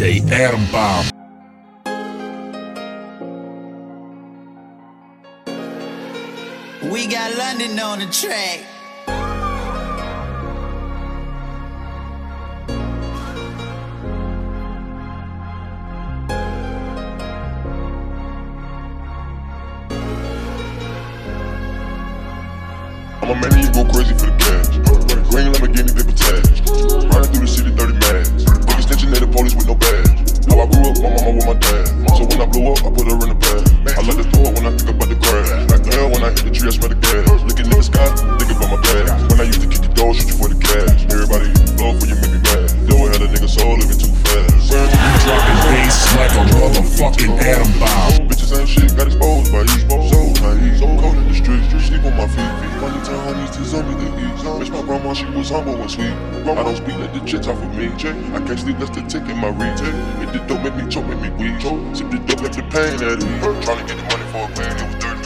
DJ Adam Bomb. We got London on the track. I'm a man and you go crazy for the cash. Green Lamborghini, paper tags. Riding through the city, 30 mags. she was humble and sweet. I don't speak like the chicks off of me. I can't sleep, that's the tick in my retail. If the dope make me choke, make me weak. Sip the dope, left the pain at me. Trying to get the money for a man. it was 30.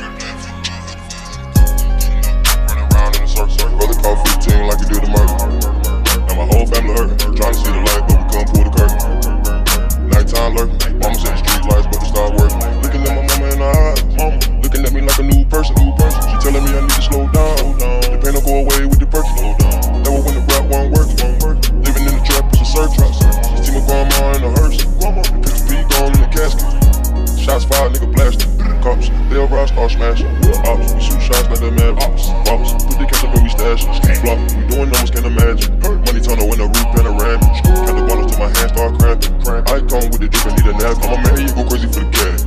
Drip and need a nap. I'm a man, you go crazy for the cash.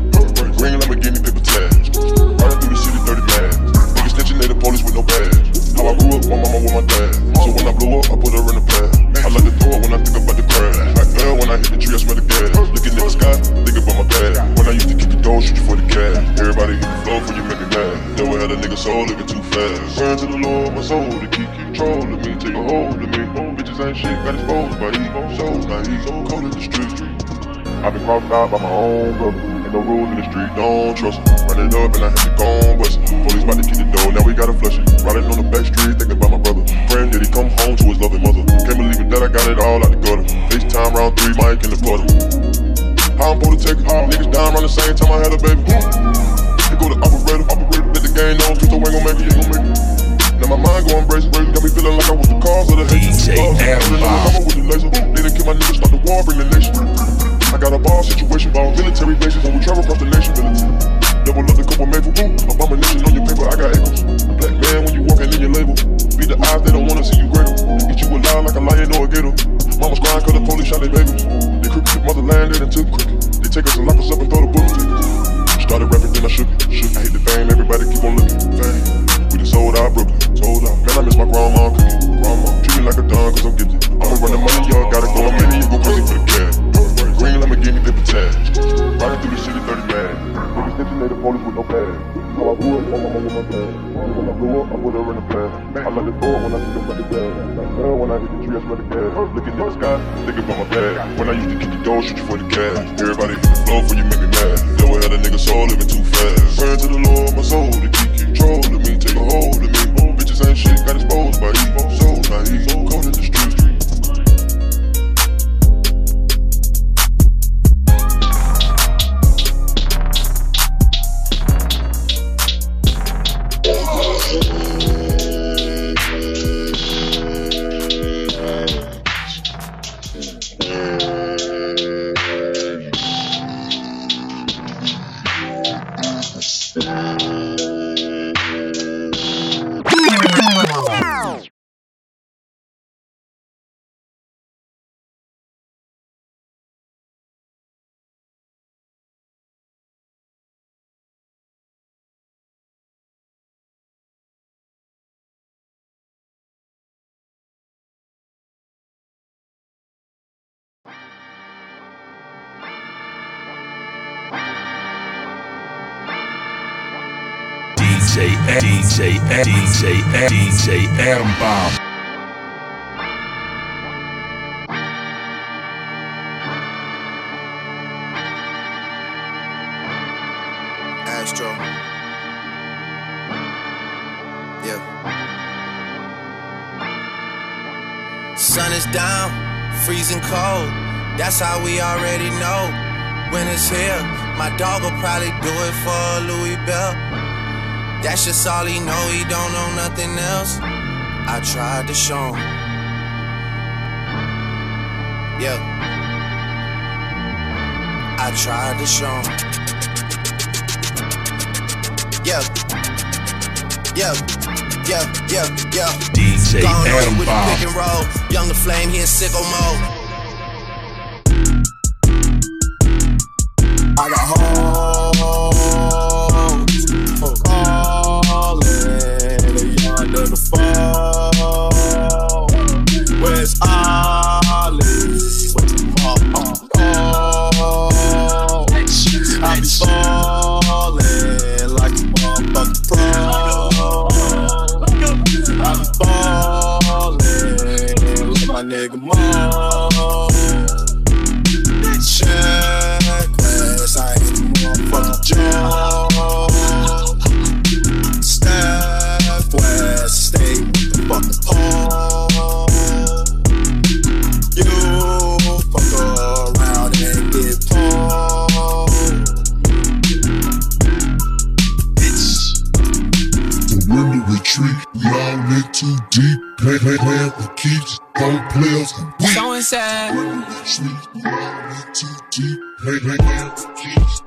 Green Lamborghini, paper tags. Riding through the city, 30 mad. Niggas snitching at the police with no badge. How I grew up, my mama with my dad. So when I blow up, I put her in the pad. I like to throw it when I think about the crash. Like hell, when I hit the tree, I smell the gas. Looking at the sky, thinking about my bag. When I used to kick the door, shoot you for the cash. Everybody hit the flow for you make me mad. Never had a nigga soul living too fast. Turn to the Lord, my soul to keep control of me, take a hold of me. Bitches ain't shit, got exposed by ego. So naive, so cold in the street. I've been crossed out by my own brother. Ain't no rules in the street, don't trust 'em. Run it up and I had to go it. Police about to kick the door, now we gotta flush it. They take us and lock us up and throw the bullet tickets. Started rapping, then I shook it. Shook. I hate the fame, everybody keep on looking. Fame. We just sold out Brooklyn, sold out. Man, I miss my grandma cooking. Grandma, treat me like a don cause I'm gifted. I'ma run the money, y'all gotta go. I'm in you go crazy for the cash. Green Lamborghini, paper tags. Riding through the city, 30 mad. Niggas snitching, they the police with no badge. How I grew up, my mama with my dad. When I blew up, I put her in the pad. I throw it when I about the gas. Like hell, when I hit the tree, I smell the gas. Looking at the sky, thinking about my bag. When I used to kick the door, shoot you for the cash. Everybody hit the flow for you make me mad. Never had a nigga soul living too fast. Praying to the Lord, my soul to keep control of me, take a hold of me. DJ, DJ, DJ, DJ Adam Bomb. Astro. Yeah. Sun is down, freezing cold. That's how we already know when it's here. My dog will probably do it for Louis Bell. That's just all he know, he don't know nothing else. I tried to show him. Yeah. I tried to show him. Yeah. Yeah. Yeah, yeah, yeah. DJ Gone with the pick and roll. Younger flame, he in sicko mode. Play for keeps.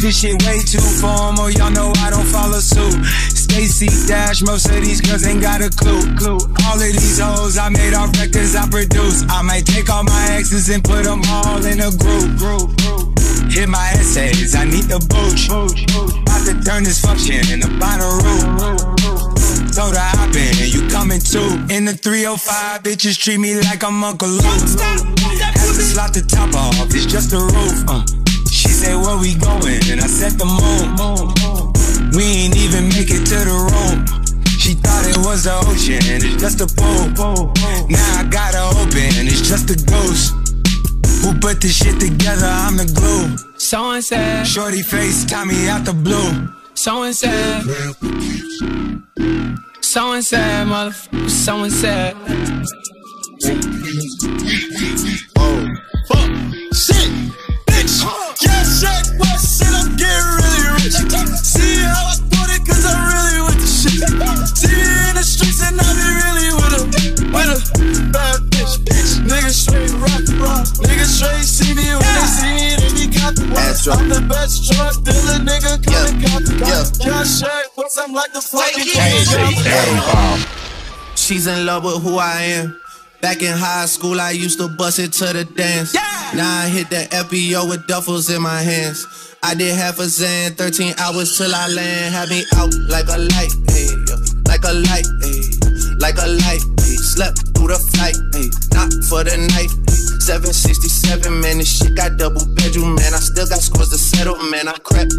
This shit way too formal, y'all know I don't follow suit. Stacy Dash, most of these girls ain't got a clue. clue. All of these hoes I made off records I produce. I might take all my exes and put them all in a group. group, group. Hit my essays, I need the booch. About to turn this function in a Bonnaroo. Told her hop in, you coming too. In the 305, bitches treat me like I'm Uncle Luke. Had to slot the top off, it's just a roof. Uh. She said, where we going? And I said the moon. We ain't even make it to the room. She thought it was the ocean, it's just a pool. Now I gotta open, it's just a ghost. Who put this shit together? I'm the glue. So and said, Shorty face, Tommy out the blue. So and said, Play for keeps. so and said, motherfucker, so and said. Oh, fuck, shit, bitch. Yeah, shit, what shit? I'm getting really rich. See how I put it, cause I'm really with the shit. See me in the streets and I be really with a, with a bad bitch, bitch. Niggas straight rock, rock. Niggas straight see me when they see me, they be got the watch. Astro. I'm the best shit, I'm like the fucking DJ She's in love with who I am. Back in high school, I used to bust it to the dance. Yeah. Now I hit the FBO with duffels in my hands. I did half a Zan, 13 hours till I land. Had me out like a light, ayy, yeah. like a light, ayy, like a light. ayy. Slept through the flight, ayy, not for the night. ayy. 767, man, this shit got double bedroom, man. I still got scores to settle, man. I crept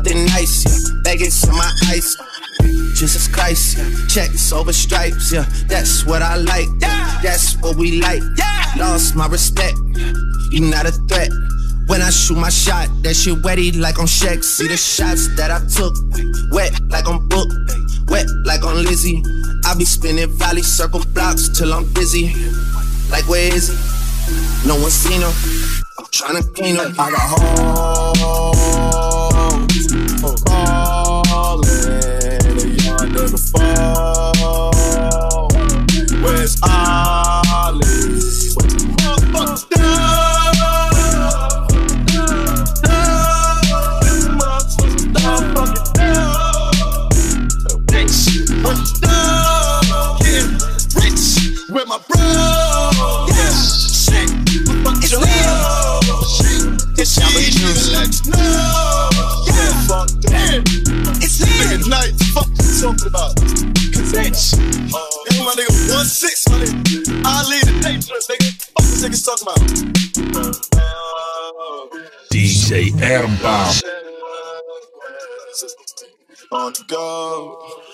Nothing nice, yeah. Baggage on my ice. Jesus Christ, yeah. Checks over stripes, yeah. That's what I like, yeah. That's what we like. Lost my respect. You not a threat. When I shoot my shot, that shit wetty like on Shaq. See the shots that I took, wet like on Book, wet like on Lizzie. I be spinning valley circle blocks till I'm busy. Like where is he? No one seen him. I'm tryna clean him. I got hoes my nigga one six, my nigga, I lead the dangerous nigga, fuck this niggas talking about. DJ Adam Bomb. On the go.